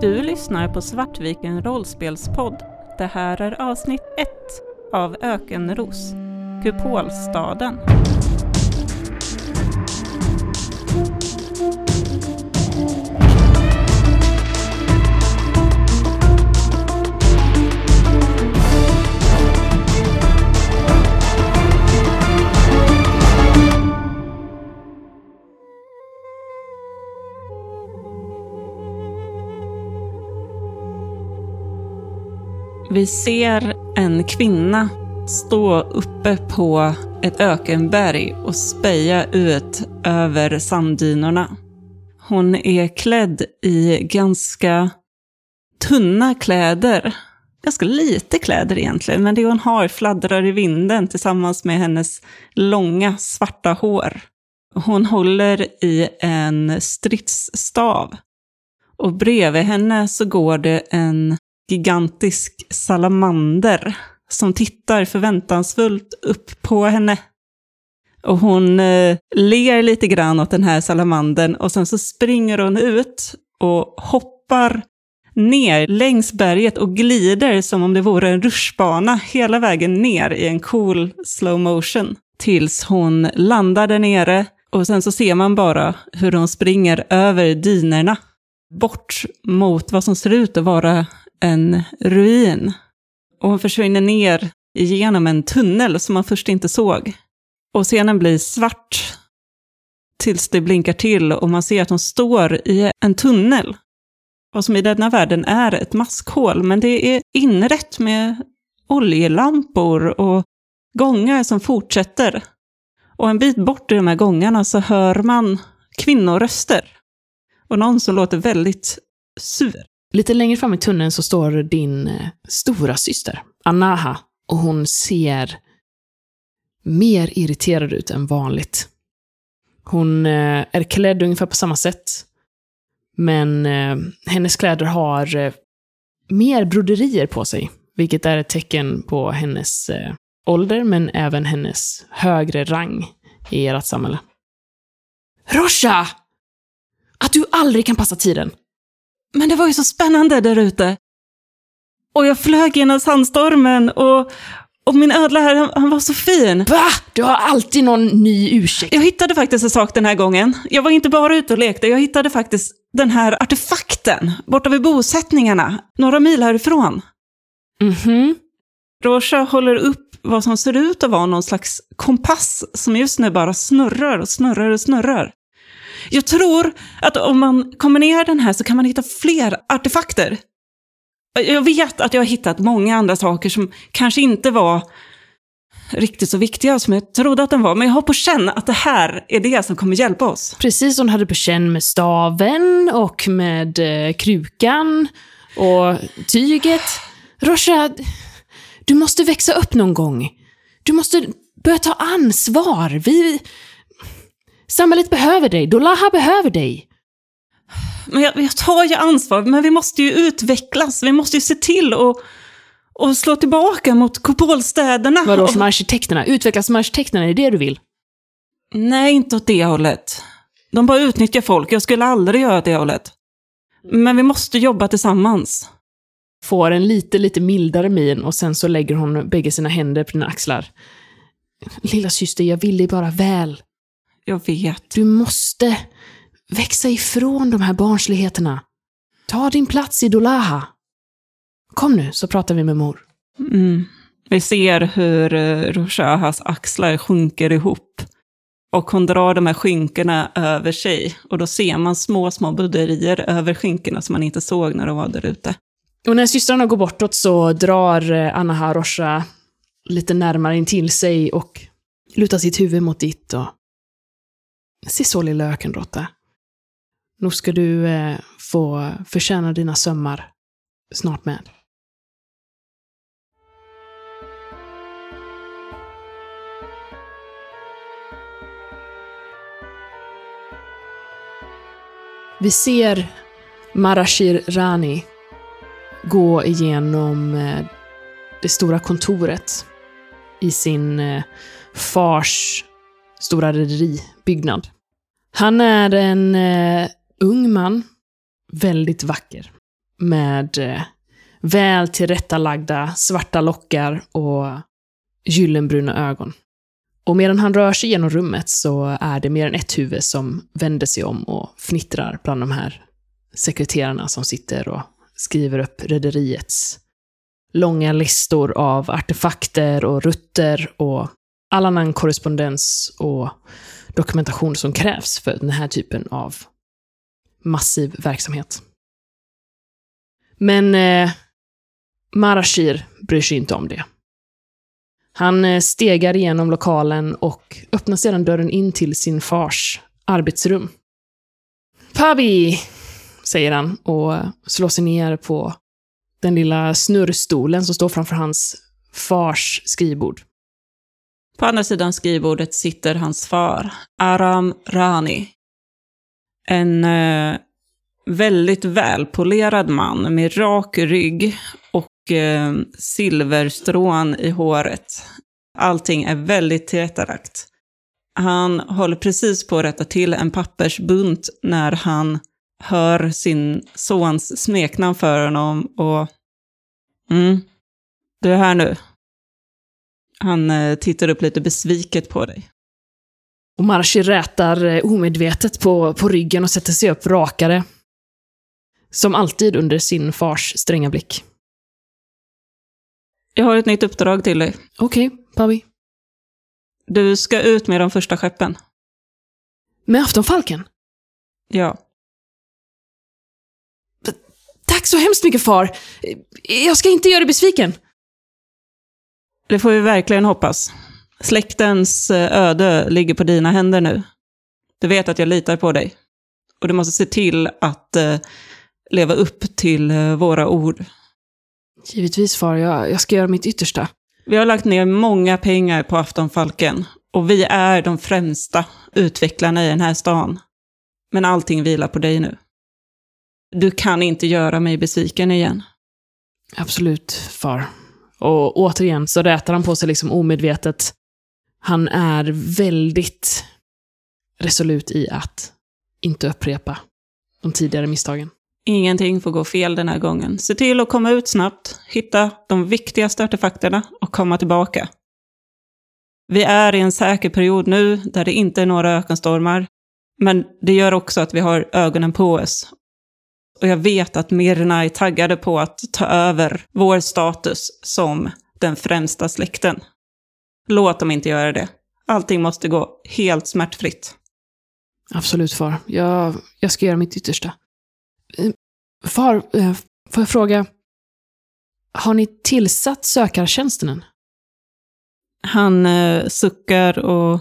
Du lyssnar på Svartviken rollspelspodd. Det här är avsnitt 1 av Ökenros, Kupolstaden. Vi ser en kvinna stå uppe på ett ökenberg och speja ut över sanddynerna. Hon är klädd i ganska tunna kläder. Ganska lite kläder egentligen, men det hon har fladdrar i vinden tillsammans med hennes långa svarta hår. Hon håller i en stridsstav. Och bredvid henne så går det en gigantisk salamander som tittar förväntansfullt upp på henne. Och hon eh, ler lite grann åt den här salamandern och sen så springer hon ut och hoppar ner längs berget och glider som om det vore en rutschbana hela vägen ner i en cool slow motion. Tills hon landar där nere och sen så ser man bara hur hon springer över dynerna bort mot vad som ser ut att vara en ruin. Och hon försvinner ner genom en tunnel som man först inte såg. Och scenen blir svart tills det blinkar till och man ser att hon står i en tunnel. Vad som i denna världen är ett maskhål, men det är inrätt med oljelampor och gångar som fortsätter. Och en bit bort i de här gångarna så hör man kvinnoröster. Och någon som låter väldigt sur. Lite längre fram i tunneln så står din eh, stora syster, Anaha, och hon ser mer irriterad ut än vanligt. Hon eh, är klädd ungefär på samma sätt, men eh, hennes kläder har mer broderier på sig, vilket är ett tecken på hennes ålder, men även hennes högre rang i ert samhälle. Rosha! Att du aldrig kan passa tiden! Men det var ju så spännande där ute. Och jag flög genom sandstormen och, och min ödla här, han, han var så fin. Va? Du har alltid någon ny ursäkt. Jag hittade faktiskt en sak den här gången. Jag var inte bara ute och lekte, jag hittade faktiskt den här artefakten borta vid bosättningarna, några mil härifrån. Mhm. Rosha håller upp vad som ser ut att vara någon slags kompass som just nu bara snurrar och snurrar och snurrar. Jag tror att om man kombinerar den här så kan man hitta fler artefakter. Jag vet att jag har hittat många andra saker som kanske inte var riktigt så viktiga som jag trodde att de var, men jag har på känn att det här är det som kommer hjälpa oss. Precis som du hade på känn med staven och med eh, krukan och tyget. Rosha, du måste växa upp någon gång. Du måste börja ta ansvar. Vi... Samhället behöver dig. Dolaha behöver dig. Men jag, jag tar ju ansvar, men vi måste ju utvecklas. Vi måste ju se till att och slå tillbaka mot kopolstäderna. Vadå, Och- som arkitekterna? Utvecklas som arkitekterna, är det det du vill? Nej, inte åt det hållet. De bara utnyttjar folk. Jag skulle aldrig göra det hållet. Men vi måste jobba tillsammans. Får en lite, lite mildare min och sen så lägger hon bägge sina händer på dina axlar. Lilla syster, jag vill dig bara väl. Jag vet. Du måste växa ifrån de här barnsligheterna. Ta din plats i Dolaha. Kom nu, så pratar vi med mor. Mm. Vi ser hur uh, Roshahas axlar sjunker ihop. Och hon drar de här skynkena över sig. Och då ser man små, små budderier över skynkena som man inte såg när de var där ute. Och när systrarna går bortåt så drar eh, Anna Rosha lite närmare in till sig och lutar sitt huvud mot ditt och... Se så lilla ökenråtta. Nog ska du eh, få förtjäna dina sömmar snart med. Vi ser Marashir Rani gå igenom eh, det stora kontoret i sin eh, fars stora rederibyggnad. Han är en eh, ung man, väldigt vacker. med eh, väl tillrättalagda svarta lockar och gyllenbruna ögon. Och medan han rör sig genom rummet så är det mer än ett huvud som vänder sig om och fnittrar bland de här sekreterarna som sitter och skriver upp rederiets långa listor av artefakter och rutter och all annan korrespondens och dokumentation som krävs för den här typen av massiv verksamhet. Men eh, Marashir bryr sig inte om det. Han eh, stegar igenom lokalen och öppnar sedan dörren in till sin fars arbetsrum. Pabi! säger han och slår sig ner på den lilla snurrstolen som står framför hans fars skrivbord. På andra sidan skrivbordet sitter hans far, Aram Rani. En eh, väldigt välpolerad man med rak rygg och eh, silverstrån i håret. Allting är väldigt tillrättalagt. Han håller precis på att rätta till en pappersbunt när han hör sin sons smeknamn för honom och... Mm, du är här nu. Han eh, tittar upp lite besviket på dig. Och Marshi rätar eh, omedvetet på, på ryggen och sätter sig upp rakare. Som alltid under sin fars stränga blick. Jag har ett nytt uppdrag till dig. Okej, okay, Pavi. Du ska ut med de första skeppen. Med aftonfalken? Ja. Tack så hemskt mycket far. Jag ska inte göra dig besviken. Det får vi verkligen hoppas. Släktens eh, öde ligger på dina händer nu. Du vet att jag litar på dig. Och du måste se till att eh, leva upp till eh, våra ord. Givetvis far, jag, jag ska göra mitt yttersta. Vi har lagt ner många pengar på Aftonfalken. Och vi är de främsta utvecklarna i den här stan. Men allting vilar på dig nu. Du kan inte göra mig besviken igen. Absolut, far. Och återigen så rätar han på sig liksom omedvetet. Han är väldigt resolut i att inte upprepa de tidigare misstagen. Ingenting får gå fel den här gången. Se till att komma ut snabbt, hitta de viktigaste artefakterna och komma tillbaka. Vi är i en säker period nu där det inte är några ökenstormar. Men det gör också att vi har ögonen på oss och jag vet att Mirna är taggade på att ta över vår status som den främsta släkten. Låt dem inte göra det. Allting måste gå helt smärtfritt. Absolut, far. Jag, jag ska göra mitt yttersta. Eh, far, eh, får jag fråga? Har ni tillsatt sökartjänsten än? Han eh, suckar och...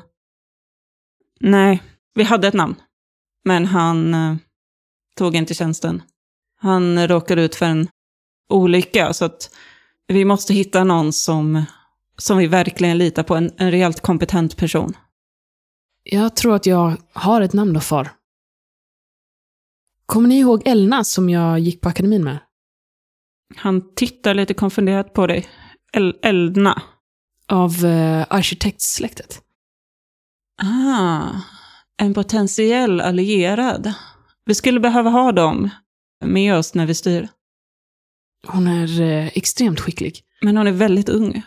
Nej, vi hade ett namn. Men han eh, tog inte tjänsten. Han råkade ut för en olycka, så att vi måste hitta någon som, som vi verkligen litar på, en, en rejält kompetent person. Jag tror att jag har ett namn då, far. Kommer ni ihåg Elna som jag gick på akademin med? Han tittar lite konfunderat på dig. El Eldna? Av eh, arkitektsläktet. Ah, en potentiell allierad. Vi skulle behöva ha dem med oss när vi styr. Hon är eh, extremt skicklig. Men hon är väldigt ung.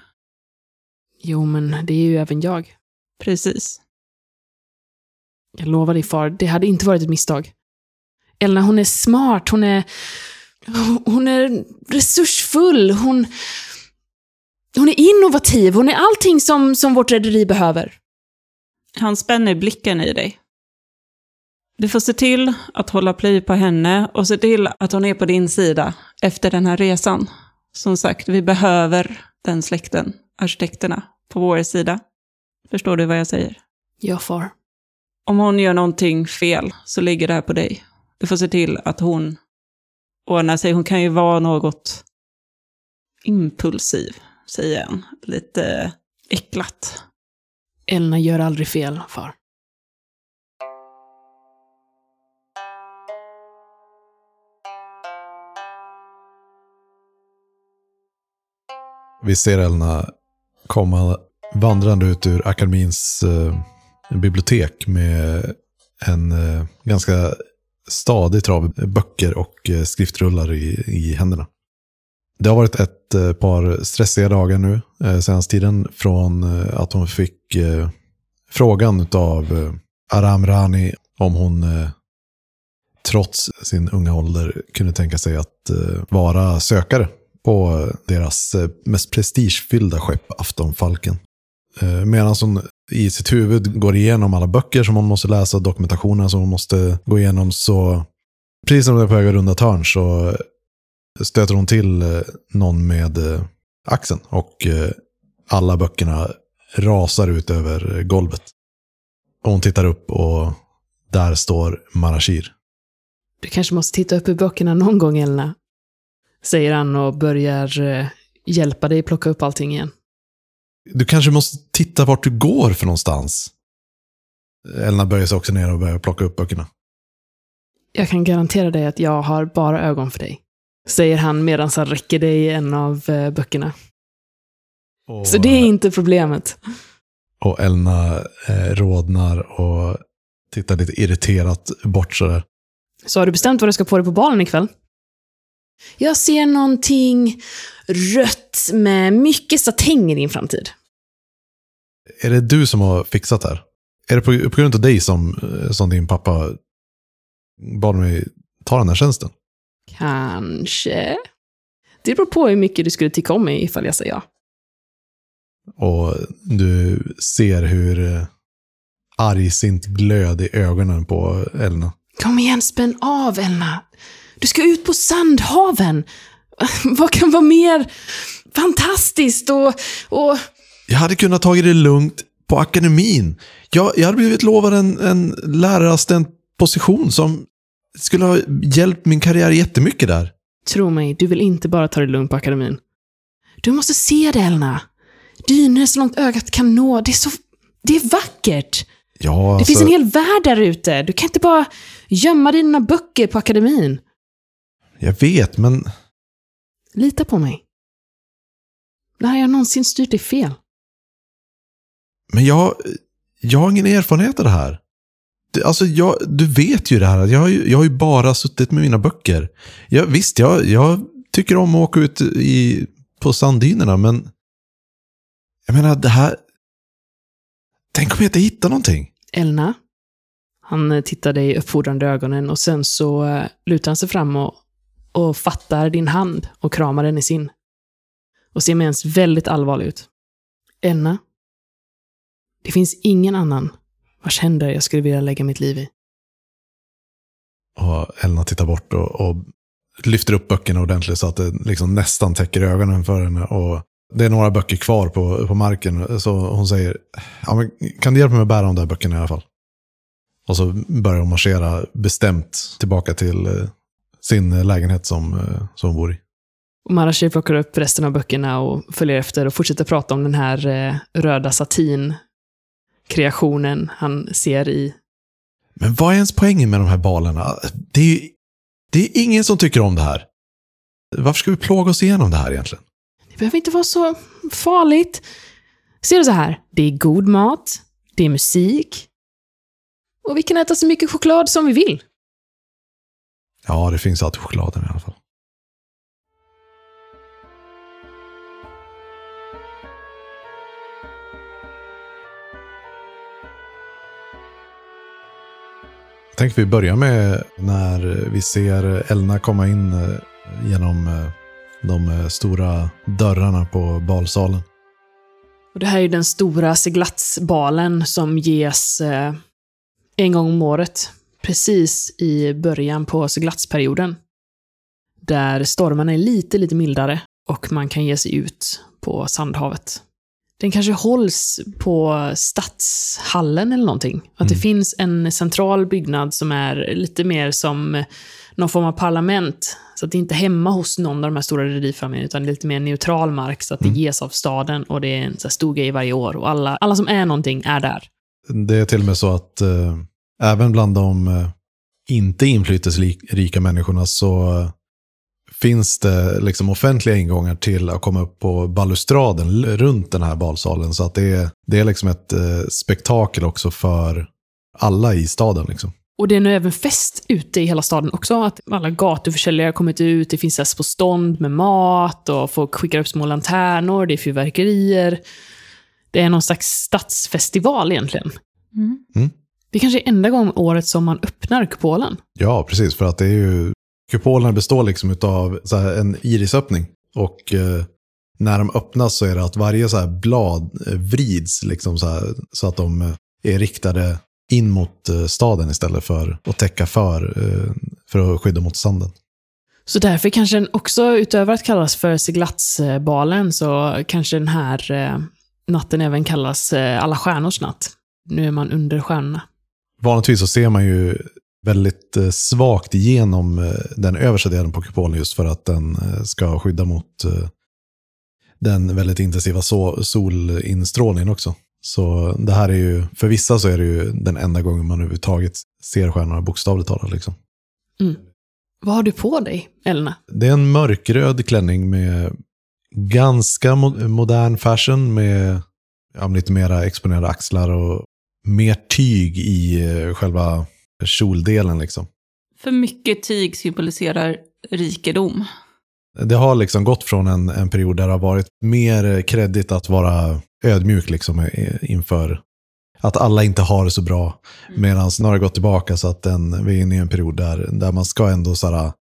Jo, men det är ju även jag. Precis. Jag lovar dig far, det hade inte varit ett misstag. Elna, hon är smart, hon är... Hon är resursfull, hon... Hon är innovativ, hon är allting som, som vårt rederi behöver. Han spänner blicken i dig. Du får se till att hålla ply på henne och se till att hon är på din sida efter den här resan. Som sagt, vi behöver den släkten, arkitekterna, på vår sida. Förstår du vad jag säger? Ja, far. Om hon gör någonting fel så ligger det här på dig. Du får se till att hon ordnar sig. Hon kan ju vara något impulsiv, säger han. Lite äcklat. Elna gör aldrig fel, far. Vi ser Elna komma vandrande ut ur akademins eh, bibliotek med en eh, ganska stadig trav böcker och eh, skriftrullar i, i händerna. Det har varit ett eh, par stressiga dagar nu eh, senaste tiden från eh, att hon fick eh, frågan av eh, Aram Rani om hon eh, trots sin unga ålder kunde tänka sig att eh, vara sökare på deras eh, mest prestigefyllda skepp, Aftonfalken. Eh, medan hon i sitt huvud går igenom alla böcker som hon måste läsa, dokumentationen som hon måste gå igenom, så precis som det är på väg att runda törn så stöter hon till eh, någon med axeln och alla böckerna rasar ut över golvet. Och hon tittar upp och där står Marashir. Du kanske måste titta upp i böckerna någon gång, Elna. Säger han och börjar eh, hjälpa dig plocka upp allting igen. Du kanske måste titta vart du går för någonstans. Elna böjer sig också ner och börjar plocka upp böckerna. Jag kan garantera dig att jag har bara ögon för dig. Säger han medan han räcker dig en av eh, böckerna. Och, Så det är inte problemet. och Elna eh, rodnar och tittar lite irriterat bort sådär. Så har du bestämt vad du ska på dig på balen ikväll? Jag ser någonting rött med mycket satäng i din framtid. Är det du som har fixat det här? Är det på, på grund av dig som, eh, som din pappa bad mig ta den här tjänsten? Kanske. Det beror på hur mycket du skulle tycka om mig ifall jag säger ja. Och du ser hur eh, argsint glöd i ögonen på Elna. Kom igen, spänn av, Elna. Du ska ut på Sandhaven. Vad kan vara mer fantastiskt och... och... Jag hade kunnat tagit det lugnt på akademin. Jag, jag hade blivit lovad en, en lärarassistentposition som skulle ha hjälpt min karriär jättemycket där. Tro mig, du vill inte bara ta det lugnt på akademin. Du måste se det, Elna. Dyner så långt ögat kan nå. Det är så... Det är vackert. Ja, Det alltså, finns en hel värld där ute. Du kan inte bara gömma dina böcker på akademin. Jag vet, men Lita på mig. När har jag någonsin styrt dig fel? Men jag, jag har ingen erfarenhet av det här. Alltså, jag, du vet ju det här. Jag har ju, jag har ju bara suttit med mina böcker. Jag, visst, jag, jag tycker om att åka ut i, på sanddynerna, men jag menar, det här... Tänk om jag inte hittar någonting? Elna? Han tittar dig i uppfordrande ögonen och sen så eh, lutar han sig fram och, och fattar din hand och kramar den i sin. Och ser med ens väldigt allvarlig ut. Elna? Det finns ingen annan vars händer jag skulle vilja lägga mitt liv i. Och Elna tittar bort och, och lyfter upp böckerna ordentligt så att det liksom nästan täcker ögonen för henne. Och det är några böcker kvar på, på marken. Så hon säger, ja, men kan du hjälpa mig att bära de där böckerna i alla fall? Och så börjar hon marschera bestämt tillbaka till eh, sin lägenhet som, eh, som hon bor i. Och Marashir plockar upp resten av böckerna och följer efter och fortsätter prata om den här eh, röda satin-kreationen han ser i Men vad är ens poängen med de här balerna? Det är, ju- det är ingen som tycker om det här. Varför ska vi plåga oss igenom det här egentligen? Det behöver inte vara så farligt. Ser du så här? Det är god mat, det är musik. Och vi kan äta så mycket choklad som vi vill. Ja, det finns alltid chokladen i alla fall. Jag tänker vi börjar med när vi ser Elna komma in eh, genom eh, de eh, stora dörrarna på balsalen. Och det här är den stora seglatsbalen som ges en gång om året. Precis i början på seglatsperioden. Där stormarna är lite, lite mildare och man kan ge sig ut på Sandhavet. Den kanske hålls på Stadshallen eller någonting. Att det Mm. finns en central byggnad som är lite mer som någon form av parlament. Så att det inte är hemma hos någon av de här stora rederifamiljerna, utan det är lite mer neutral mark, så att det Mm. ges av staden och det är en så stor grej varje år. Och alla, alla som är någonting är där. Det är till och med så att eh, även bland de eh, inte inflytelserika människorna så eh, finns det liksom offentliga ingångar till att komma upp på balustraden runt den här balsalen. Så att det är, det är liksom ett eh, spektakel också för alla i staden. Liksom. Och det är nu även fest ute i hela staden också. Att alla gatuförsäljare har kommit ut, det finns häst på stånd med mat och folk skickar upp små lanternor, det är fyrverkerier. Det är någon slags stadsfestival egentligen. Mm. Det kanske är enda gången året som man öppnar kupolen. Ja, precis. För att det är ju... Kupolerna består liksom av en irisöppning. Och eh, när de öppnas så är det att varje så här blad eh, vrids liksom så, här, så att de eh, är riktade in mot eh, staden istället för att täcka för, för att skydda mot sanden. Så därför kanske den också, utöver att kallas för seglatsbalen, så kanske den här natten även kallas alla stjärnors natt. Nu är man under stjärnorna. Vanligtvis så ser man ju väldigt eh, svagt igenom eh, den översta delen på kupolen just för att den eh, ska skydda mot den väldigt intensiva so solinstrålningen också. Så det här är ju, för vissa så är det ju den enda gången man överhuvudtaget ser stjärnorna bokstavligt talat. Liksom. Vad har du på dig, Elna? Det är en mörkröd klänning med ganska mo modern fashion med ja, lite mera exponerade axlar och mer tyg i eh, själva kjoldelen. Liksom. För mycket tyg symboliserar rikedom. Det har liksom gått från en, en period där det har varit mer kredit att vara ödmjuk liksom eh, inför att alla inte har det så bra. Medan nu har det gått tillbaka så att den, vi är inne i en period där, där man ska ändå så här,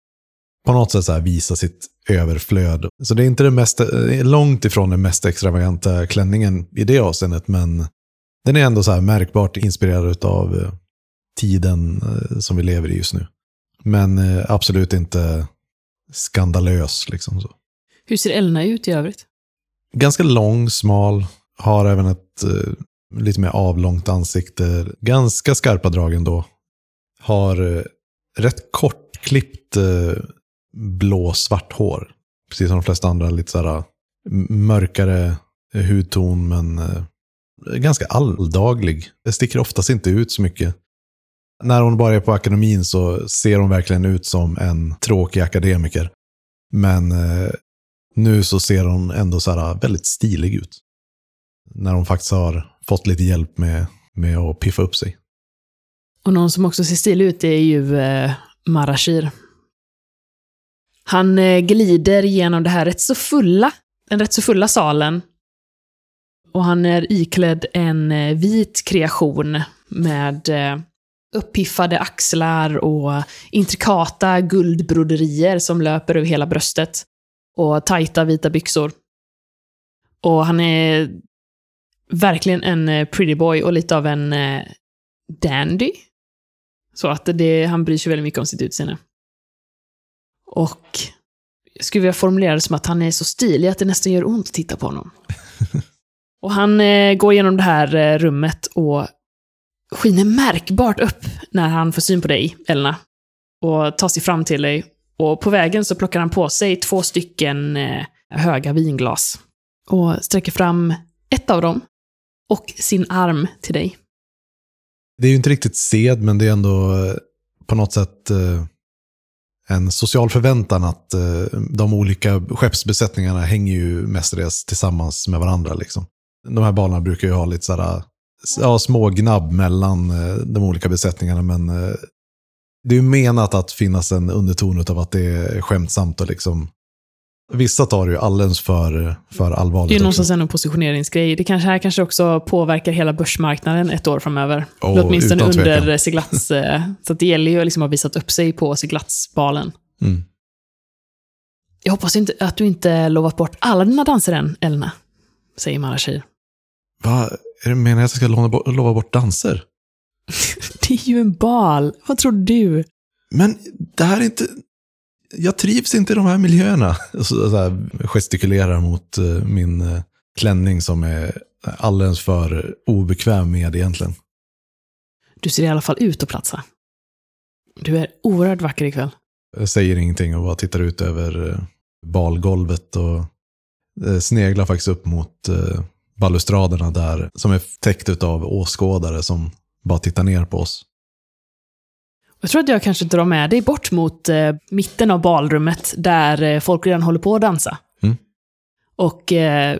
på något sätt så här, visa sitt överflöd. Så det är inte det mest, är långt ifrån den mest extravaganta klänningen i det avseendet, men den är ändå så här märkbart inspirerad av tiden eh, som vi lever i just nu. Men eh, absolut inte skandalös. Liksom så. Hur ser Elna ut i övrigt? Ganska lång, smal, har även ett eh, lite mer avlångt ansikte. Ganska skarpa drag ändå. Har eh, rätt kortklippt eh, blå-svart hår. Precis som de flesta andra, lite sådär mörkare hudton, men eh, ganska alldaglig. Det sticker oftast inte ut så mycket. När hon bara är på akademin så ser hon verkligen ut som en tråkig akademiker. Men eh, nu så ser hon ändå så här eh, väldigt stilig ut. När hon faktiskt har fått lite hjälp med, med att piffa upp sig. Och någon som också ser stilig ut är ju eh, Marashir. Han eh, glider genom det här rätt så fulla, den rätt så fulla salen. Och han är iklädd en eh, vit kreation med eh, uppiffade axlar och intrikata guldbroderier som löper över hela bröstet. Och tajta vita byxor. Och han är verkligen en eh, pretty boy och lite av en dandy. Så att det, han bryr sig väldigt mycket om sitt utseende. Och jag skulle vilja formulera det som att han är så stilig att det nästan gör ont att titta på honom. och han eh, går genom det här eh, rummet och skiner märkbart upp när han får syn på dig, Elna. Och tar sig fram till dig. Och på vägen så plockar han på sig två stycken eh, höga vinglas. Och sträcker fram ett av dem och sin arm till dig. Det är ju inte riktigt sed, men det är ändå eh, på något sätt eh, en social förväntan att eh, de olika skeppsbesättningarna hänger ju mestadels tillsammans med varandra. Liksom. De här banorna brukar ju ha lite sådär, ja, små gnabb mellan eh, de olika besättningarna, men eh, det är ju menat att finnas en underton av att det är skämtsamt och liksom Vissa tar det ju alldeles för, för allvarligt. Det är ju någonstans en positionsgrej. Det kanske här kanske också påverkar hela börsmarknaden ett år framöver. Oh, åtminstone under seglats... eh, Så att det gäller ju liksom att ha visat upp sig på seglatsbalen. Mm. Jag hoppas inte att du inte lovat bort alla dina danser än, Elna. Säger Marashir. Va? Är det meningen att jag ska lova bort, lova bort danser? Det är ju en bal. Vad tror du? Men det här är inte... Jag trivs inte i de här miljöerna. Så, så här, gestikulerar mot eh, min eh, klänning som är alldeles för obekväm med egentligen. Du ser i alla fall ut att platsa. Du är oerhört vacker ikväll. Jag säger ingenting och bara tittar ut över eh, balgolvet och sneglar faktiskt upp mot balustraderna där som är täckt av åskådare som bara tittar ner på oss. Jag tror att jag kanske drar med dig bort mot eh, mitten av balrummet där eh, folk redan håller på att dansa. Mm. Och eh,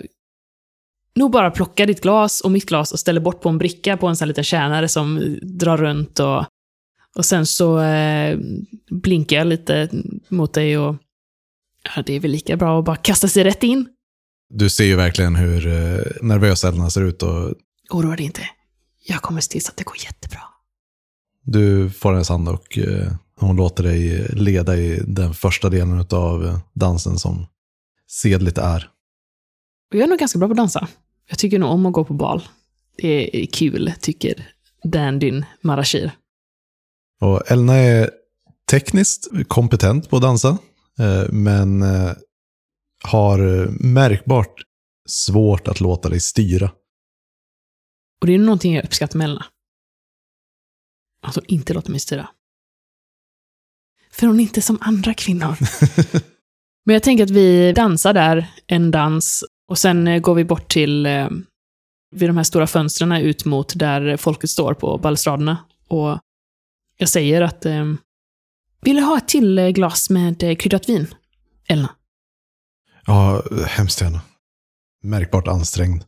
nog bara plocka ditt glas och mitt glas och ställer bort på en bricka på en sån här liten tjänare som eh, drar runt och Och sen så eh, blinkar jag lite mot dig och ja, det är väl lika bra att bara kasta sig rätt in. Du ser ju verkligen hur eh, nervös Elna ser ut och Oroa dig inte. Jag kommer se till så att det går jättebra. du får hennes hand och eh, hon låter dig leda i den första delen av dansen som sedligt är. Jag är nog ganska bra på att dansa. Jag tycker nog om att gå på bal. Det är kul, tycker dandyn Marashir. Och Elna är tekniskt kompetent på att dansa, eh, men eh, har märkbart svårt att låta dig styra. Och det är någonting jag uppskattar med Elna. Att hon inte låter mig styra. För hon är inte som andra kvinnor. Men jag tänker att vi dansar där, en dans, och sen eh, går vi bort till eh, vid de här stora fönstren ut mot där folket står på balustraderna. Och jag säger att eh, vill du ha ett till eh, glas med eh, kryddat vin? Elna? Ja, hemskt gärna. Märkbart ansträngd.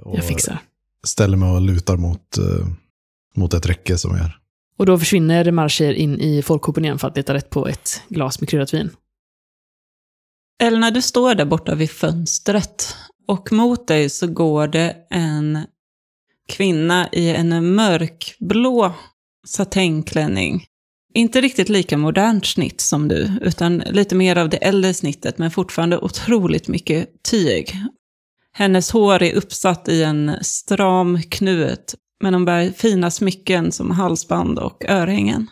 Och Jag fixar. Ställer mig och lutar mot, eh, mot ett räcke som är. Och då försvinner Marcher in i folkhopen igen för att leta rätt på ett glas med kryddat vin. Elna, du står där borta vid fönstret och mot dig så går det en kvinna i en mörkblå satängklänning. Inte riktigt lika modernt snitt som du, utan lite mer av det äldre snittet, men fortfarande otroligt mycket tyg. Hennes hår är uppsatt i en stram knut, men hon bär fina smycken som halsband och örhängen.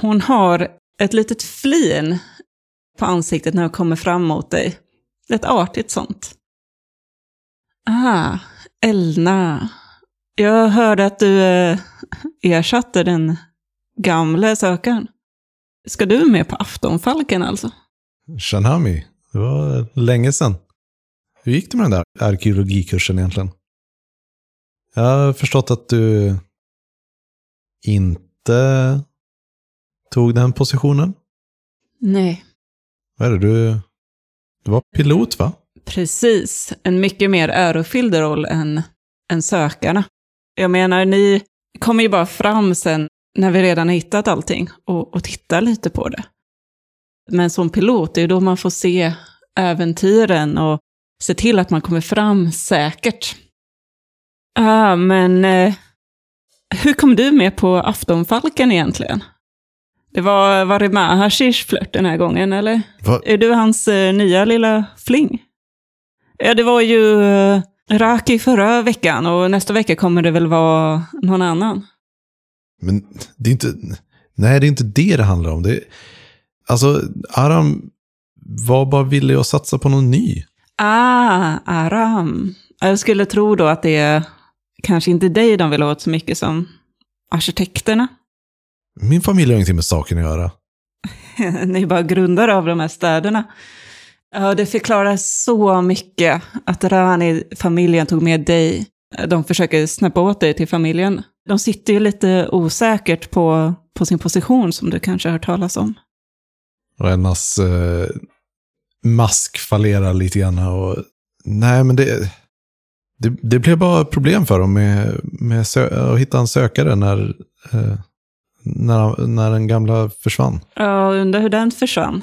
Hon har ett litet flin på ansiktet när hon kommer fram mot dig. Ett artigt sånt. Ah, Elna. Jag hörde att du eh, ersatte den gamle sökaren. Ska du med på aftonfalken alltså? Shanami, det var länge sedan. Hur gick det med den där arkeologikursen egentligen? Jag har förstått att du inte tog den positionen. Nej. Vad är det, du, du var pilot va? Precis. En mycket mer ärofylld roll än, än sökarna. Jag menar, ni kommer ju bara fram sen när vi redan har hittat allting och, och tittar lite på det. Men som pilot, det är då man får se äventyren och se till att man kommer fram säkert. Ah, men eh, hur kom du med på aftonfalken egentligen? Det var, var det Mahashish flört den här gången, eller? Va? Är du hans eh, nya lilla fling? Ja, det var ju eh, Raki förra veckan och nästa vecka kommer det väl vara någon annan. Men det är inte, nej det är inte det det handlar om. Det är, alltså, Aram var bara villig att satsa på någon ny. Ah, Aram. Jag skulle tro då att det är kanske inte dig de vill åt så mycket som arkitekterna. Min familj har ingenting med saken att göra. Ni är bara grundare av de här städerna. Ja, det förklarar så mycket att Rani-familjen tog med dig. De försöker snäppa åt dig till familjen. De sitter ju lite osäkert på, på sin position som du kanske har hört talas om. Hennes eh, mask fallerar lite grann. Och, nej, men det, det, det blev bara problem för dem med, med att hitta en sökare när, eh, när, när den gamla försvann. Ja, undrar hur den försvann.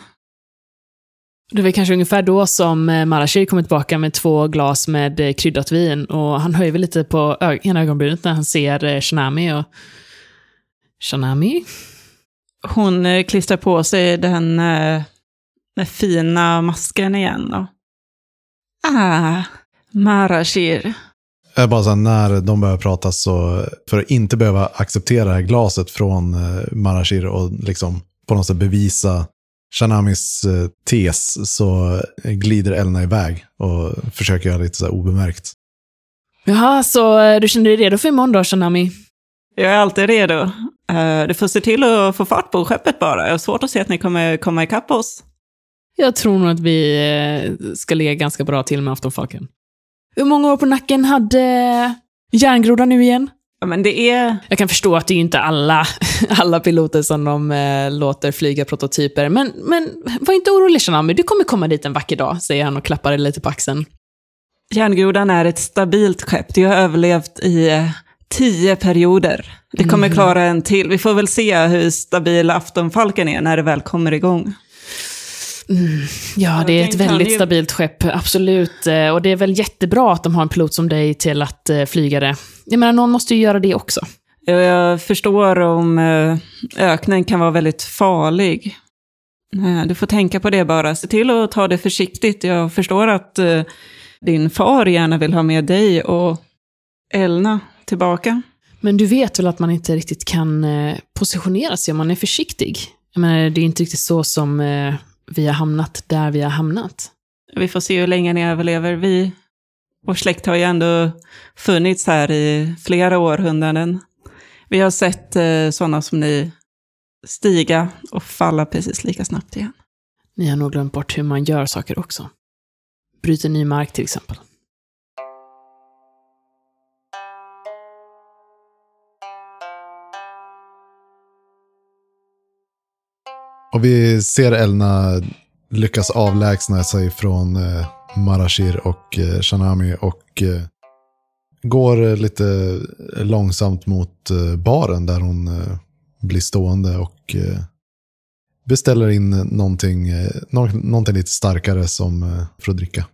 Det var kanske ungefär då som eh, Marashir kommer tillbaka med två glas med eh, kryddat vin och han höjer väl lite på ö- ena ögonbrynet när han ser eh, Shanami och... Shanami? Hon klistrar på sig den, den fina masken igen då. Ah, Marashir. Eh, Bara så här, när de börjar prata så, för att inte behöva acceptera det här glaset från Marashir och liksom på något sätt bevisa Shanamis eh, tes så glider Elna iväg och försöker göra lite så här obemärkt. Jaha, så eh, du känner dig redo för imorgon då, Shanami? Jag är alltid redo. Du får se till att få fart på skeppet bara. Jag har svårt att se att ni kommer komma ikapp oss. Jag tror nog att vi eh, ska ligga ganska bra till med aftonfalken. Hur många år på nacken hade järngrodan nu igen? Ja, men det är... Jag kan förstå att det är inte alla, alla piloter som de eh, låter flyga prototyper, men, men var inte orolig Shanami, du kommer komma dit en vacker dag, säger han och klappar dig lite på axeln. Järngrodan är ett stabilt skepp. Det har överlevt i eh, tio perioder. Det kommer Mhm. klara en till. Vi får väl se hur stabil aftonfalken är när det väl kommer igång. Ja, det är ett väldigt ju- stabilt skepp, absolut. Eh, Och det är väl jättebra att de har en pilot som dig till att eh, flyga det. Jag menar, någon måste ju göra det också. Jag- förstår om eh, öknen kan vara väldigt farlig. Du får tänka på det bara. Se till att ta det försiktigt. Jag förstår att din far gärna vill ha med dig och Elna tillbaka. Men du vet väl att man inte riktigt kan positionera sig om man är försiktig? Jag menar, det är inte riktigt så som vi har hamnat där vi har hamnat. Vi får se hur länge ni överlever. Vi, vår släkt har ju ändå funnits här i flera århundraden. Vi har sett eh, sådana som ni stiga och falla precis lika snabbt igen. Ni har nog glömt bort hur man gör saker också. Bryter ny mark till exempel. Och vi ser Elna lyckas avlägsna sig från eh, Marashir och eh, Shanami och eh, går eh, lite långsamt mot eh, baren där hon eh, blir stående och beställer in någonting, någonting lite starkare som för att dricka.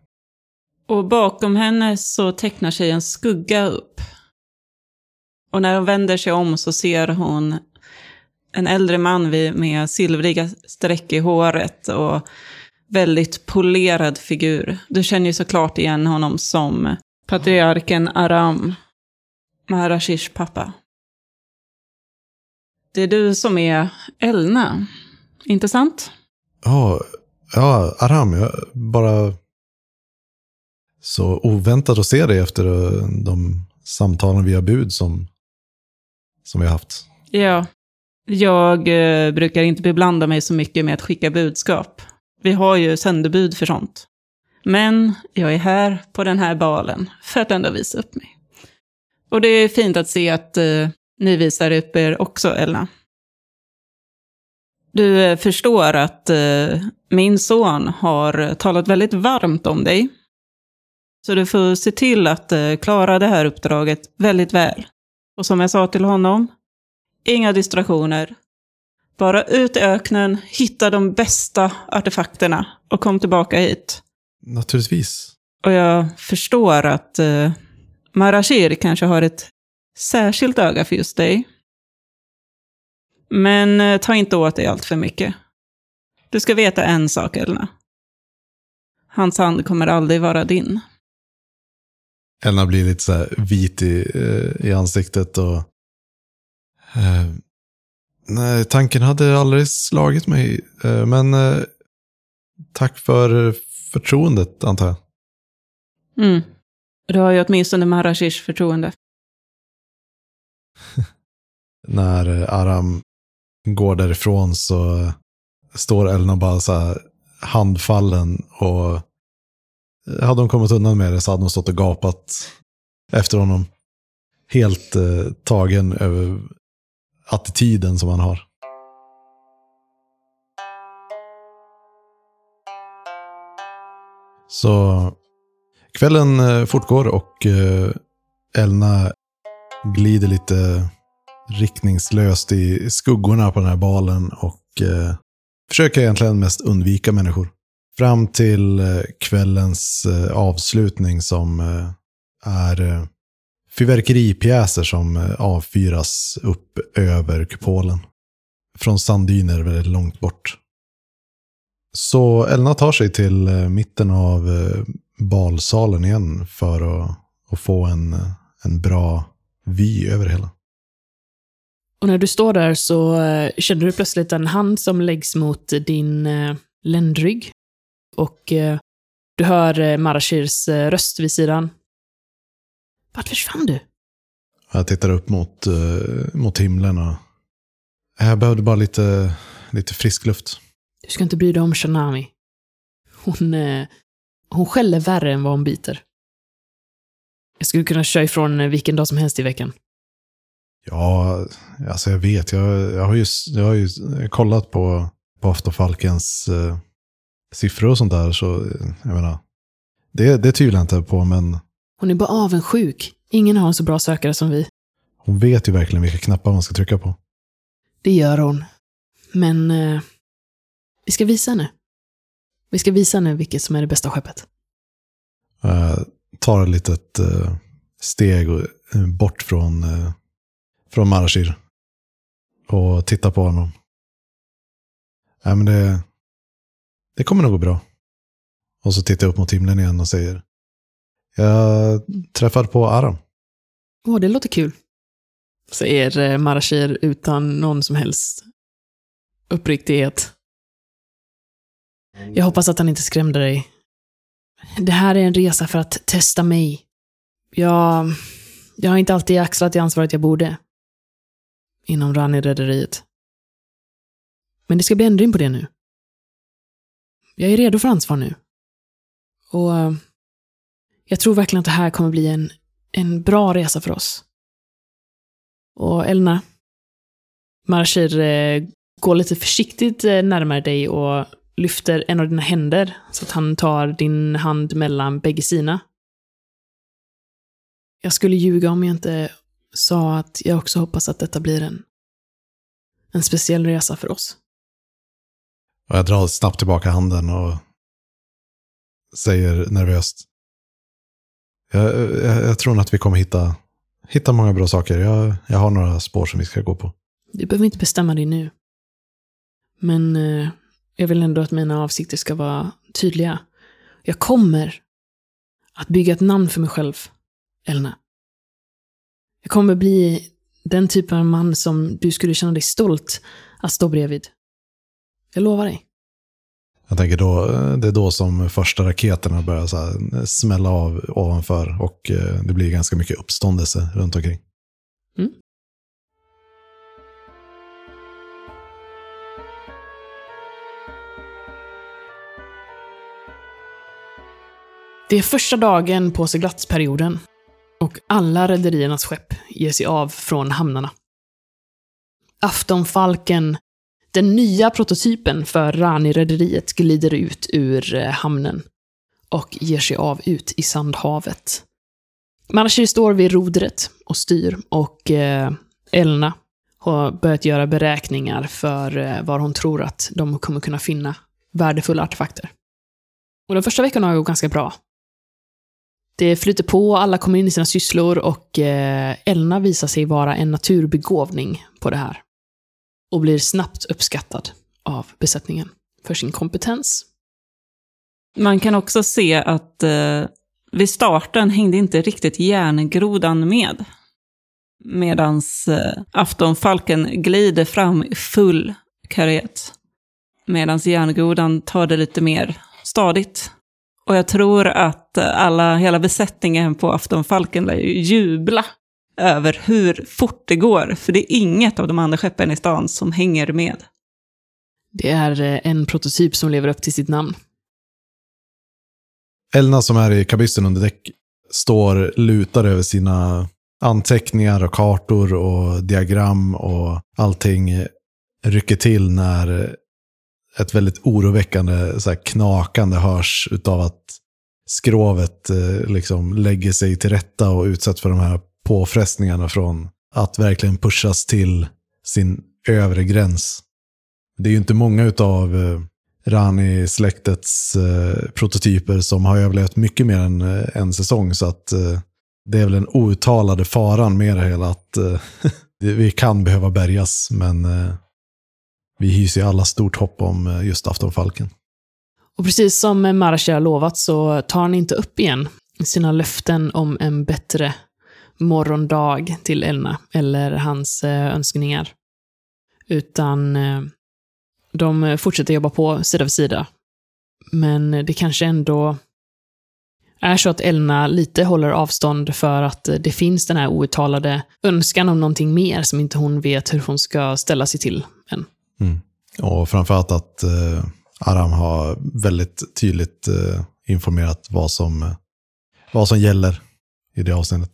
Och bakom henne så tecknar sig en skugga upp. Och när hon vänder sig om så ser hon en äldre man med silvriga streck i håret och väldigt polerad figur. Du känner ju såklart igen honom som patriarken Aram, Maharashish pappa. Det är du som är Elna, inte sant? Ja, ja, Aram, jag bara så oväntat att se dig efter eh, de samtalen via bud som, som vi har haft. Ja. Jag eh, brukar inte beblanda mig så mycket med att skicka budskap. Vi har ju sändebud för sånt. Men jag är här på den här balen för att ändå visa upp mig. Och det är fint att se att eh, ni visar upp er också, Elna. Du eh, förstår att eh, min son har eh, talat väldigt varmt om dig. Så du får se till att eh, klara det här uppdraget väldigt väl. Och som jag sa till honom, Inga distraktioner. Bara ut i öknen, hitta de bästa artefakterna och kom tillbaka hit. Naturligtvis. Och jag förstår att eh, Marashir kanske har ett särskilt öga för just dig. Men eh, ta inte åt dig allt för mycket. Du ska veta en sak, Elna. Hans hand kommer aldrig vara din. Elna blir lite så här vit i, eh, i ansiktet och... Eh, nej, tanken hade aldrig slagit mig. Eh, men eh, tack för förtroendet, antar jag. Mm. Du har ju åtminstone Marashirs förtroende. När Aram går därifrån så står Elna bara så här handfallen och eh, hade hon kommit undan med det så hade hon stått och gapat efter honom. Helt eh, tagen över attityden som han har. Så kvällen eh, fortgår och eh, Elna glider lite riktningslöst i skuggorna på den här balen och eh, försöker egentligen mest undvika människor. Fram till kvällens avslutning som är fyrverkeripjäser som eh, avfyras upp över kupolen. Från sanddyner väldigt långt bort. Så Elna tar sig till eh, mitten av eh, balsalen igen för att, att få en, en bra vy över hela. Och när du står där så känner du plötsligt en hand som läggs mot din ländrygg. Och du hör Marashirs röst vid sidan. Vart försvann du? Jag tittar upp mot, eh, mot himlen och jag behövde bara lite, lite frisk luft. Du ska inte bry dig om Shanami. Hon, eh, hon skäller värre än vad hon biter. Jag skulle kunna köra ifrån eh, vilken dag som helst i veckan. Ja, alltså jag vet. Jag, jag, har, ju, jag har ju kollat på, på Aftonfalkens eh, siffror och sånt där. Så jag menar, det, det tvivlar jag inte på. Men Hon är bara avundsjuk. Ingen har en så bra sökare som vi. Hon vet ju verkligen vilka knappar man ska trycka på. Det gör hon. Men eh, vi ska visa henne. Vi ska visa henne vilket som är det bästa skeppet. Jag tar ett litet eh, steg eh, bort från, eh, från Marashir. Och tittar på honom. Nej, men det, det kommer nog gå bra. Och så tittar jag upp mot himlen igen och säger. Jag träffade på Aram. Åh, det låter kul. Säger eh, Marashir utan någon som helst uppriktighet. Jag hoppas att han inte skrämde dig. Det här är en resa för att testa mig. Jag, jag har inte alltid axlat det ansvaret jag borde. Inom Rani-rederiet. Men det ska bli ändring på det nu. Jag är redo för ansvar nu. Och eh, jag tror verkligen att det här kommer bli en, en bra resa för oss. Och Elna, Marshir eh, går lite försiktigt eh, närmare dig och lyfter en av dina händer så att han tar din hand mellan bägge sina. Jag skulle ljuga om jag inte sa att jag också hoppas att detta blir en, en speciell resa för oss. Och jag drar snabbt tillbaka handen och säger nervöst. Jag, jag, jag tror nog att vi kommer hitta, hitta många bra saker. Jag, jag har några spår som vi ska gå på. Du behöver inte bestämma dig nu. Men eh, jag vill ändå att mina avsikter ska vara tydliga. Jag kommer att bygga ett namn för mig själv, Elna. Jag kommer bli den typen av man som du skulle känna dig stolt att stå bredvid. Jag lovar dig. Jag tänker då, eh, det är då som första raketerna börjar så här eh, smälla av ovanför och eh, det blir ganska mycket uppståndelse runt omkring. Mm. Det är första dagen på seglatsperioden och alla rederiernas skepp ger sig av från hamnarna. Aftonfalken, den nya prototypen för Rani-rederiet, glider ut ur eh, hamnen och ger sig av ut i Sandhavet. Manashir står vid rodret och styr och eh, Elna har börjat göra beräkningar för eh, var hon tror att de kommer kunna finna värdefulla artefakter. Och de första veckorna har gått ganska bra. Det flyter på, alla kommer in i sina sysslor och Elna visar sig vara en naturbegåvning på det här. Och blir snabbt uppskattad av besättningen för sin kompetens. Man kan också se att eh, vid starten hängde inte riktigt järngrodan med. Medan eh, aftonfalken glider fram i full karriär. Medan järngrodan tar det lite mer stadigt. Och jag tror att alla, hela besättningen på Aftonfalken lär ju jubla över hur fort det går. För det är inget av de andra skeppen i stan som hänger med. Det är eh, en prototyp som lever upp till sitt namn. Elna som är i kabyssen under däck står lutad över sina anteckningar och kartor och diagram och allting rycker till när ett väldigt oroväckande så här, knakande hörs utav att skrovet eh, liksom lägger sig till rätta och utsätts för de här påfrestningarna från att verkligen pushas till sin övre gräns. Det är ju inte många utav eh, Rani-släktets eh, prototyper som har överlevt mycket mer än eh, en säsong. Så att det är väl den outtalade faran med det hela. Att vi kan behöva bärgas, men vi hyser ju alla stort hopp om just Aftonfalken. Och precis som Marashi har lovat så tar han inte upp igen sina löften om en bättre morgondag till Elna, eller hans eh, önskningar. Utan eh, de fortsätter jobba på sida vid sida. Men det kanske ändå är så att Elna lite håller avstånd för att det finns den här outtalade önskan om någonting mer som inte hon vet hur hon ska ställa sig till än. Mm. Och framförallt att eh, Aram har väldigt tydligt eh, informerat vad som, vad som gäller i det avseendet.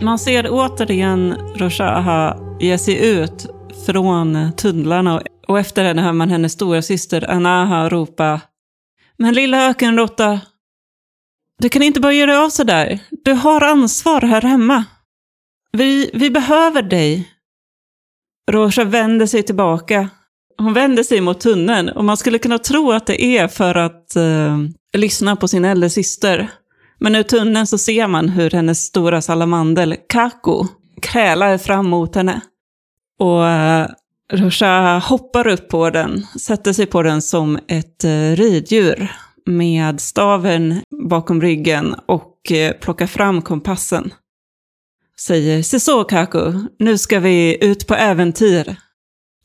Man ser återigen Roshaha ge sig ut från tunnlarna och efter henne hör man hennes stora syster Anaha ropa Men lilla ökenråtta, du kan inte bara göra av av sådär. Du har ansvar här hemma. Vi, vi behöver dig. Rosa vänder sig tillbaka. Hon vänder sig mot tunneln och man skulle kunna tro att det är för att eh, lyssna på sin äldre syster. Men ur tunneln så ser man hur hennes stora salamander, Kako, krälar fram mot henne. Och eh, Rusha hoppar upp på den, sätter sig på den som ett eh, riddjur med staven bakom ryggen och eh, plockar fram kompassen. Säger, se så Kaku, nu ska vi ut på äventyr.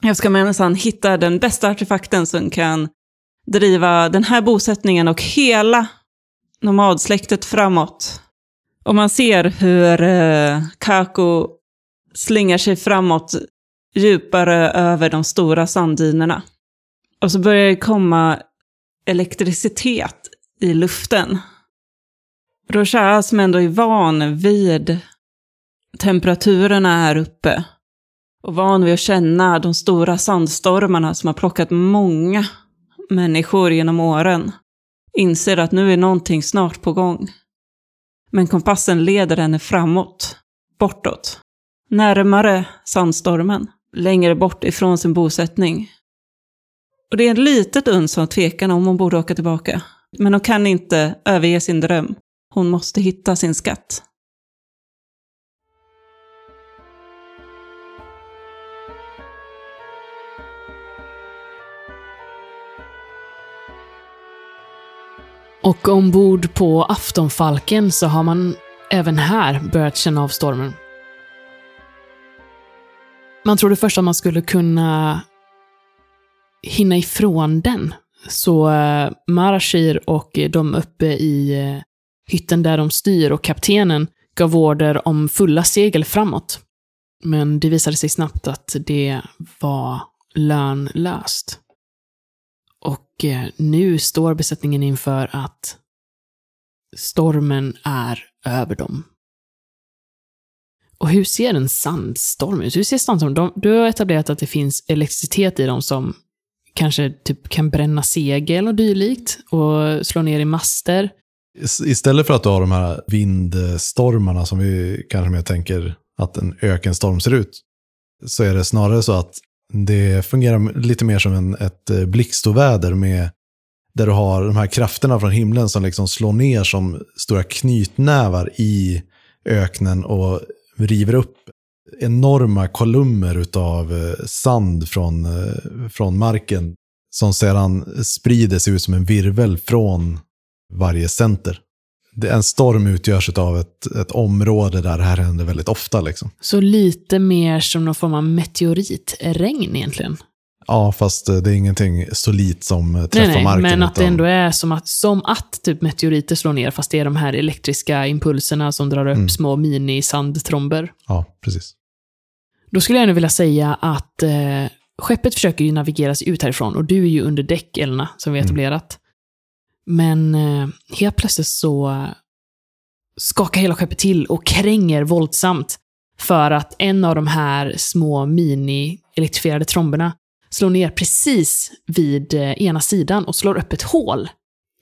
Jag ska minsann hitta den bästa artefakten som kan driva den här bosättningen och hela nomadsläktet framåt. Och man ser hur eh, Kaku slingar sig framåt djupare över de stora sanddynerna. Och så börjar det komma elektricitet i luften. Rochard som ändå är van vid temperaturerna här uppe och van vid att känna de stora sandstormarna som har plockat många människor genom åren, inser att nu är någonting snart på gång. Men kompassen leder henne framåt, bortåt, närmare sandstormen, längre bort ifrån sin bosättning. Och det är en litet uns av tvekan om hon borde åka tillbaka. Men hon kan inte överge sin dröm. Hon måste hitta sin skatt. Och ombord på Aftonfalken så har man även här börjat känna av stormen. Man trodde först att man skulle kunna hinna ifrån den. Så eh, Marashir och de uppe i eh, hytten där de styr och kaptenen gav order om fulla segel framåt. Men det visade sig snabbt att det var lönlöst. Och eh, nu står besättningen inför att stormen är över dem. Och hur ser en sandstorm ut? Hur ser sandstorm Du har etablerat att det finns elektricitet i dem som kanske typ kan bränna segel och dylikt och slå ner i master. Istället för att du har de här vindstormarna som vi kanske mer tänker att en ökenstorm ser ut, så är det snarare så att det fungerar lite mer som en, ett eh, blixtoväder med där du har de här krafterna från himlen som liksom slår ner som stora knytnävar i öknen och river upp enorma kolumner av eh, sand från, eh, från marken som sedan sprider sig ut som en virvel från varje center. En storm utgörs av ett, ett område där det här händer väldigt ofta. Liksom. Så lite mer som någon form av meteoritregn egentligen? Ja, fast eh, det är ingenting solit som träffar nej, nej, marken. Men att utan... det ändå är som att, som att typ meteoriter slår ner, fast det är de här elektriska impulserna som drar upp mm. små mini-sandtromber. Ja, precis. Då skulle jag ändå vilja säga att eh, skeppet försöker ju navigera sig ut härifrån och du är ju under däck, Elna, som vi har mm. Men eh, helt plötsligt så skakar hela skeppet till och kränger våldsamt för att en av de här små mini-elektrifierade tromberna slår ner precis vid eh, ena sidan och slår upp ett hål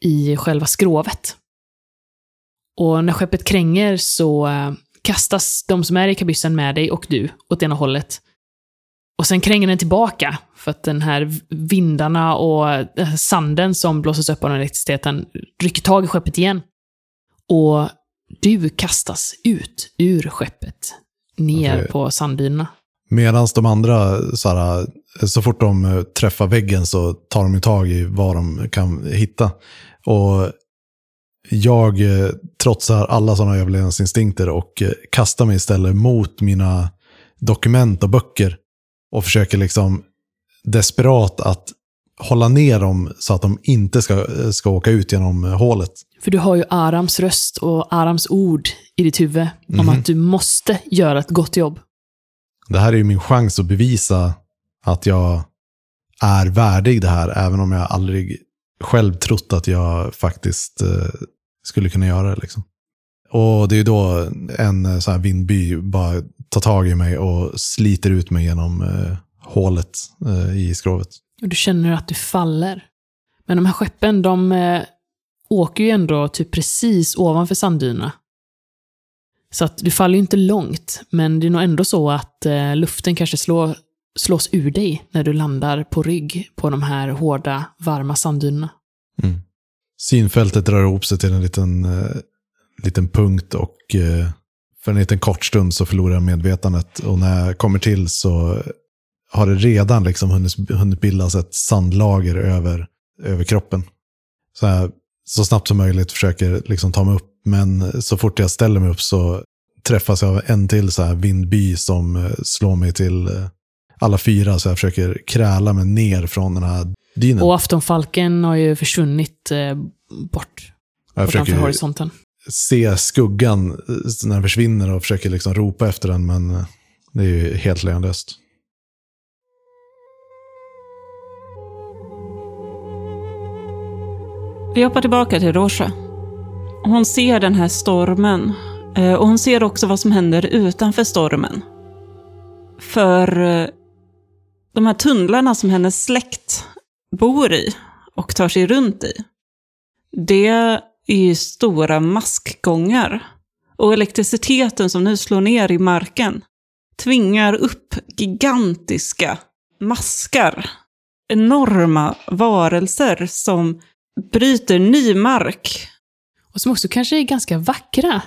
i själva skrovet. Och när skeppet kränger så eh, kastas de som är i kabyssen med dig och du åt ena hållet. Och sen kränger den tillbaka, för att den här vindarna och sanden som blåses upp av den elektriciteten rycker tag i skeppet igen. Och du kastas ut ur skeppet, ner okay. på sanddynerna. Medan de andra, så, här, så fort de eh, träffar väggen så tar de tag i vad de kan hitta. Och jag eh, trotsar alla sådana överlevnadsinstinkter och eh, kastar mig istället mot mina dokument och böcker. Och försöker liksom desperat att hålla ner dem så att de inte ska, eh, ska åka ut genom hålet. För du har ju Arams röst och Arams ord i ditt huvud om mm. att du måste göra ett gott jobb. Det här är ju min chans att bevisa att jag är värdig det här, även om jag aldrig själv trott att jag faktiskt skulle kunna göra det. Liksom. Och det är då en eh, sån här vindby bara tar tag i mig och sliter ut mig genom eh, hålet eh, i skrovet. Och du känner att du faller. Men de här skeppen, de eh, åker ju ändå typ precis ovanför sanddynerna. Så att du faller ju inte långt, men det är nog ändå så att eh, luften kanske slår, slås ur dig när du landar på rygg på de här hårda, varma sanddynerna. Mm. Synfältet rör ihop sig till en liten, eh, liten punkt och eh, för en liten kort stund så förlorar jag medvetandet. Och när jag kommer till så har det redan liksom hunnit, hunnit bildas ett sandlager över, över kroppen. Så, jag, så snabbt som möjligt försöker liksom ta mig upp, men så fort jag ställer mig upp så träffas jag av en till så här vindby som eh, slår mig till eh, alla fyra. Så jag försöker kräla mig ner från den här dynen. Och aftonfalken har ju försvunnit eh, bort jag försöker horisonten se skuggan eh, när den försvinner och försöker liksom ropa efter den, men eh, det är ju helt lönlöst. Vi hoppar tillbaka till Roja. Hon ser den här stormen. Eh, och hon ser också vad som händer utanför stormen. För de här tunnlarna som hennes släkt bor i och tar sig runt i. Det är ju stora maskgångar. Och elektriciteten som nu slår ner i marken tvingar upp gigantiska maskar. Enorma varelser som bryter ny mark. Och som också kanske är ganska vackra.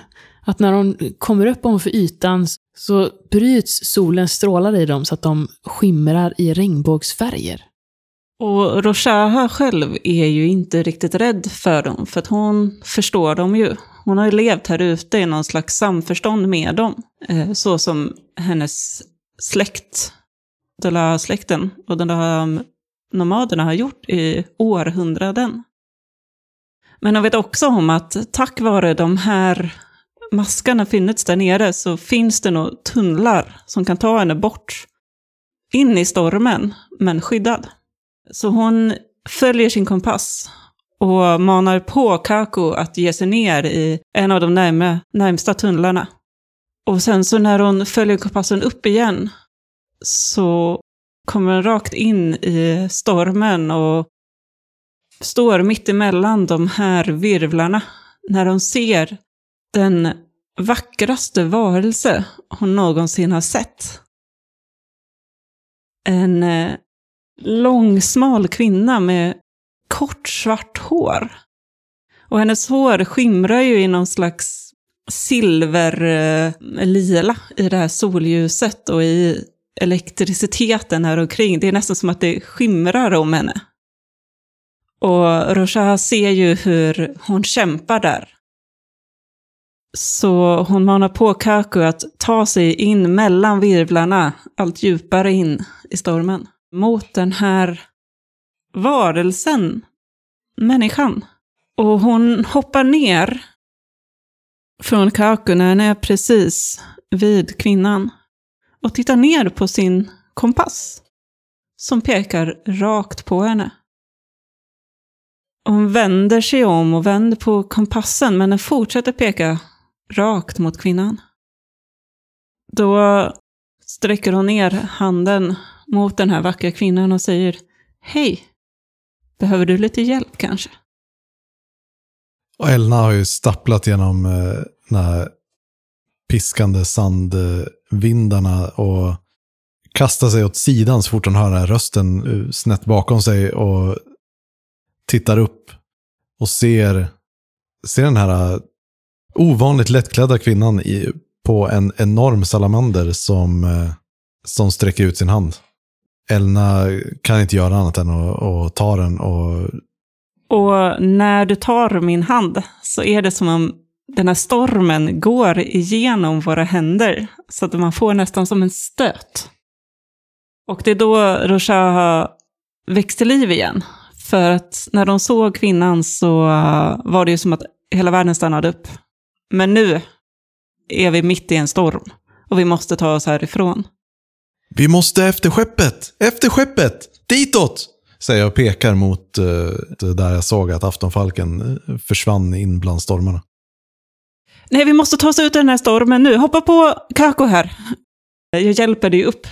Att när de kommer upp ovanför ytan så bryts solens strålar i dem så att de skimrar i regnbågsfärger. Och Roshaha själv är ju inte riktigt rädd för dem, för att hon förstår dem ju. Hon har ju levt här ute i någon slags samförstånd med dem. Eh, så som hennes släkt, Dala-släkten och de där mm, nomaderna har gjort i århundraden. Men hon vet också om att tack vare de här maskarna funnits där nere så finns det nog tunnlar som kan ta henne bort in i stormen, men skyddad. Så hon följer sin kompass och manar på Kaku att ge sig ner i en av de närma, närmsta tunnlarna. Och sen så när hon följer kompassen upp igen så kommer hon rakt in i stormen och står mitt emellan de här virvlarna när hon ser den vackraste varelse hon någonsin har sett. En eh, långsmal kvinna med kort svart hår. Och hennes hår skimrar ju i någon slags silverlila eh, i det här solljuset och i elektriciteten här omkring. Det är nästan som att det skimrar om henne. Och Roshah ser ju hur hon kämpar där. Så hon manar på Kaku att ta sig in mellan virvlarna, allt djupare in i stormen. Mot den här varelsen, människan. Och hon hoppar ner från Kaku när den är precis vid kvinnan. Och tittar ner på sin kompass. Som pekar rakt på henne. Hon vänder sig om och vänder på kompassen, men den fortsätter peka rakt mot kvinnan. Då sträcker hon ner handen mot den här vackra kvinnan och säger Hej, behöver du lite hjälp kanske? Och Elna har ju stapplat genom eh, de här piskande sandvindarna och kastar sig åt sidan så fort hon hör den här rösten eh, snett bakom sig och tittar upp och ser, ser den här eh, ovanligt lättklädda kvinnan i, på en enorm salamander som, eh, som sträcker ut sin hand. Elna kan inte göra annat än att, att ta den och Och när du tar min hand så är det som om den här stormen går igenom våra händer. Så att man får nästan som en stöt. Och det är då Rosha väcks till liv igen. För att när de såg kvinnan så eh, var det ju som att hela världen stannade upp. Men nu är vi mitt i en storm. Och vi måste ta oss härifrån. Vi måste efter skeppet! Efter skeppet! Ditåt! Säger jag och pekar mot uh, där jag såg att aftonfalken eh, försvann in bland stormarna. Nej, vi måste ta oss ut ur den här stormen nu. Hoppa på Kako här. Jag hjälper dig upp.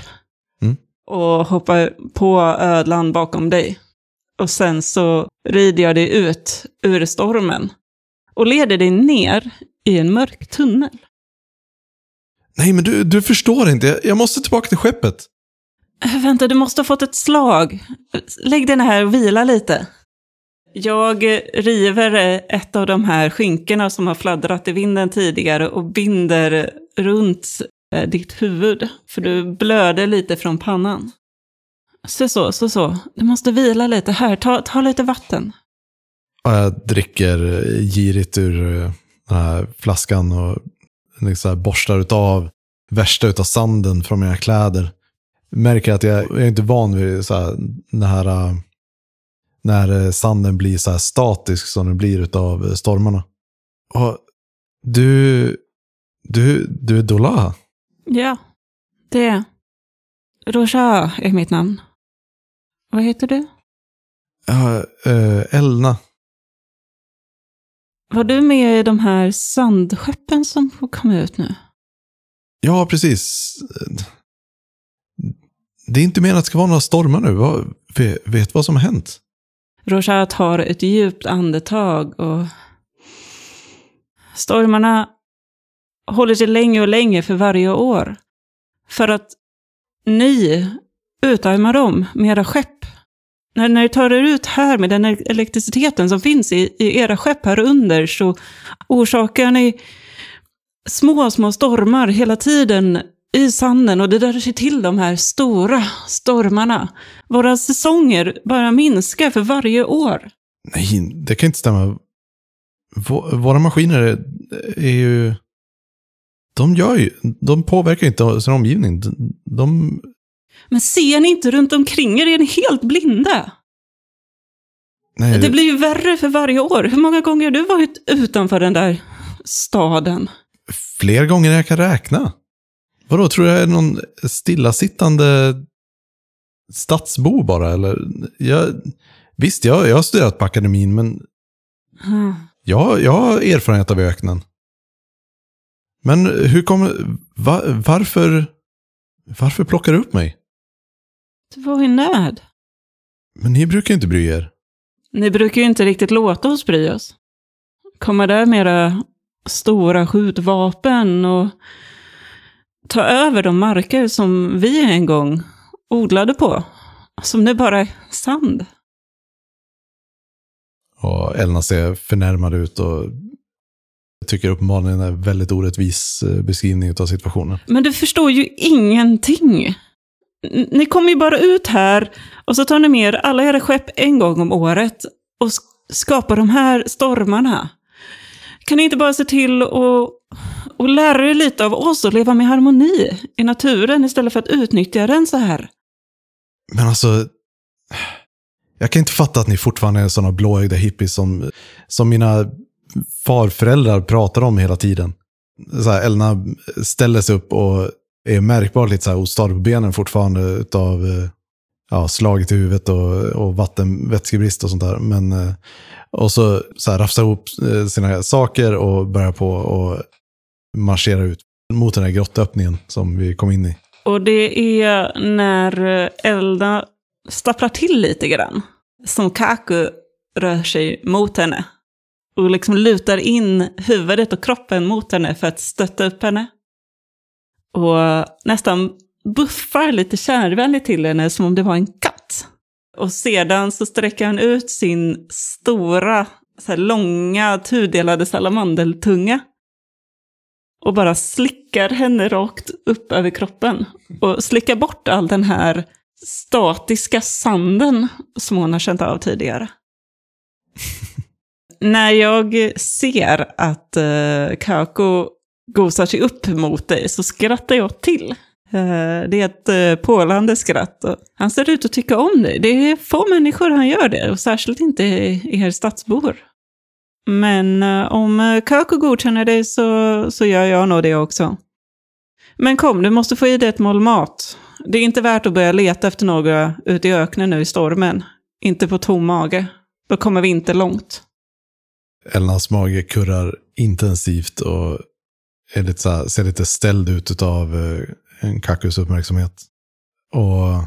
Mm. Och hoppar på ödlan bakom dig. och sen så rider jag dig ut ur stormen och leder dig ner i en mörk tunnel. Nej, men du, du förstår inte. Jag måste tillbaka till skeppet. Äh, Vänta, du måste ha fått ett slag. Lägg dig här och vila lite. Jag river ett av de här skinkorna som har fladdrat i vinden tidigare och binder runt eh, ditt huvud, för du blöder lite från pannan. Så, så, så, så. Du måste vila lite. Här, ta, ta lite vatten. Jag dricker girigt ur eh, den här flaskan och så här borstar utav värsta utav sanden från mina kläder. Märker att jag, jag är inte van vid så här, den här, äh, när äh, sanden blir så här statisk som den blir utav äh, stormarna. Och du, du, du är Dola? Ja, det är Roja är mitt namn. Vad heter du? Ja, äh, Elna. Var du med i de här sandskeppen som komma ut nu? Ja, precis. Det är inte meningen att det ska vara några stormar nu. Vad, vet, vet vad som har hänt? Roja tar ett djupt andetag och stormarna håller sig längre och längre för varje år. För att ni utarmar dem med era skepp. När, när ni tar er ut här med den elektriciteten som finns i, i era skepp här under så orsakar ni små, små stormar hela tiden i sanden och det drar sig till de här stora stormarna. Våra säsonger bara minskar för varje år. Nej, det kan inte stämma. Vå- Våra maskiner är, är ju... De gör ju... De påverkar inte sin omgivning. De, de, men ser ni inte runt omkring er? Är ni helt blinda? nej, Det blir ju värre för varje år. Hur många gånger har du varit utanför den där staden? Fler gånger än jag kan räkna. Vadå, tror jag är någon stillasittande stadsbo bara? Eller? Jag, visst, jag, jag har studerat på akademin, men Ah. jag, jag har erfarenhet av öknen. Men hur kommer... Va, varför... Varför plockar du upp mig? Du var i nöd. Men ni brukar inte bry er. Ni brukar ju inte riktigt låta oss bry oss. Kommer där med era stora skjutvapen och ta över de marker som vi en gång odlade på. Som nu bara är sand. Och Elna ser förnärmad ut och tycker uppenbarligen är en väldigt orättvis eh, beskrivning av situationen. Men du förstår ju ingenting. Ni kommer ju bara ut här och så tar ni med er alla era skepp en gång om året och skapar de här stormarna. Kan ni inte bara se till att och lära er lite av oss och leva med harmoni i naturen istället för att utnyttja den så här? Men alltså, jag kan inte fatta att ni fortfarande är sådana blåögda hippies som, som mina farföräldrar pratar om hela tiden. Så här, Elna ställer sig upp och är märkbart lite så här ostadig på benen fortfarande utav eh, ja, slaget i huvudet och, och vatten, vätskebrist och sånt där. Men, eh, och så, så här, rafsar ihop eh, sina saker och börjar på och marschera ut mot den här grottöppningen som vi kom in i. Och det är när Elda stapplar till lite grann som Kaku rör sig mot henne. Och liksom lutar in huvudet och kroppen mot henne för att stötta upp henne. Och nästan buffar lite kärvänligt till henne som om det var en katt. Och sedan så sträcker han ut sin stora, så långa, tudelade salamandeltunga. Och bara slickar henne rakt upp över kroppen. Och slickar bort all den här statiska sanden som hon har känt av tidigare. När jag ser att uh, Kako gosar sig upp mot dig så skrattar jag till. Eh, det är ett eh, pålande skratt. Han ser ut att tycka om dig. Det är få människor han gör det, och särskilt inte er stadsbor. Men eh, om Kako godkänner dig så, så gör jag nog det också. Men kom, du måste få i dig ett mål mat. Det är inte värt att börja leta efter några ute i öknen nu i stormen. Inte på tom mage. Då kommer vi inte långt. Elnas mage kurrar intensivt och är lite så här, ser lite ställd ut av eh, en kakus uppmärksamhet. Och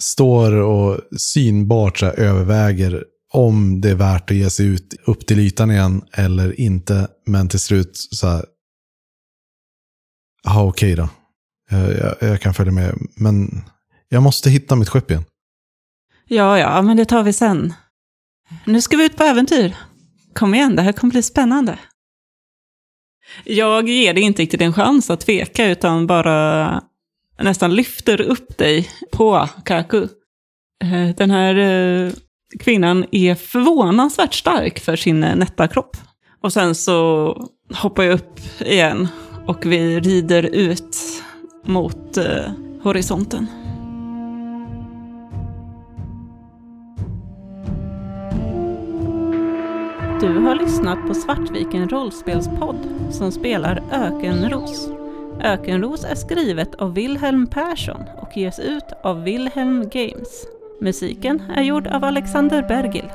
står och synbart så här, överväger om det är värt att ge sig ut upp till ytan igen eller inte. Men till slut så här, ja okej då. Jag, jag, jag kan följa med. Men jag måste hitta mitt skepp igen. Ja, ja, men det tar vi sen. Nu ska vi ut på äventyr. Kom igen, det här kommer bli spännande. Jag ger dig inte riktigt en chans att tveka, utan bara nästan lyfter upp dig på Kaku. Eh, den här eh, kvinnan är förvånansvärt stark för sin eh, nätta kropp. Och sen så hoppar jag upp igen och vi rider ut mot eh, horisonten. Du har lyssnat på Svartviken rollspelspodd som spelar Ökenros. Ökenros är skrivet av Wilhelm Persson och ges ut av Wilhelm Games. Musiken är gjord av Alexander Bergil.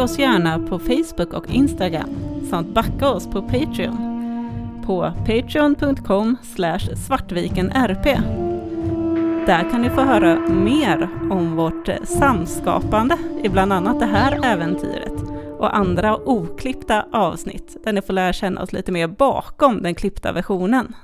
Följ oss gärna på Facebook och Instagram samt backa oss på Patreon på patreon.com svartvikenrp. Där kan ni få höra mer om vårt samskapande i bland annat det här äventyret och andra oklippta avsnitt där ni får lära känna oss lite mer bakom den klippta versionen.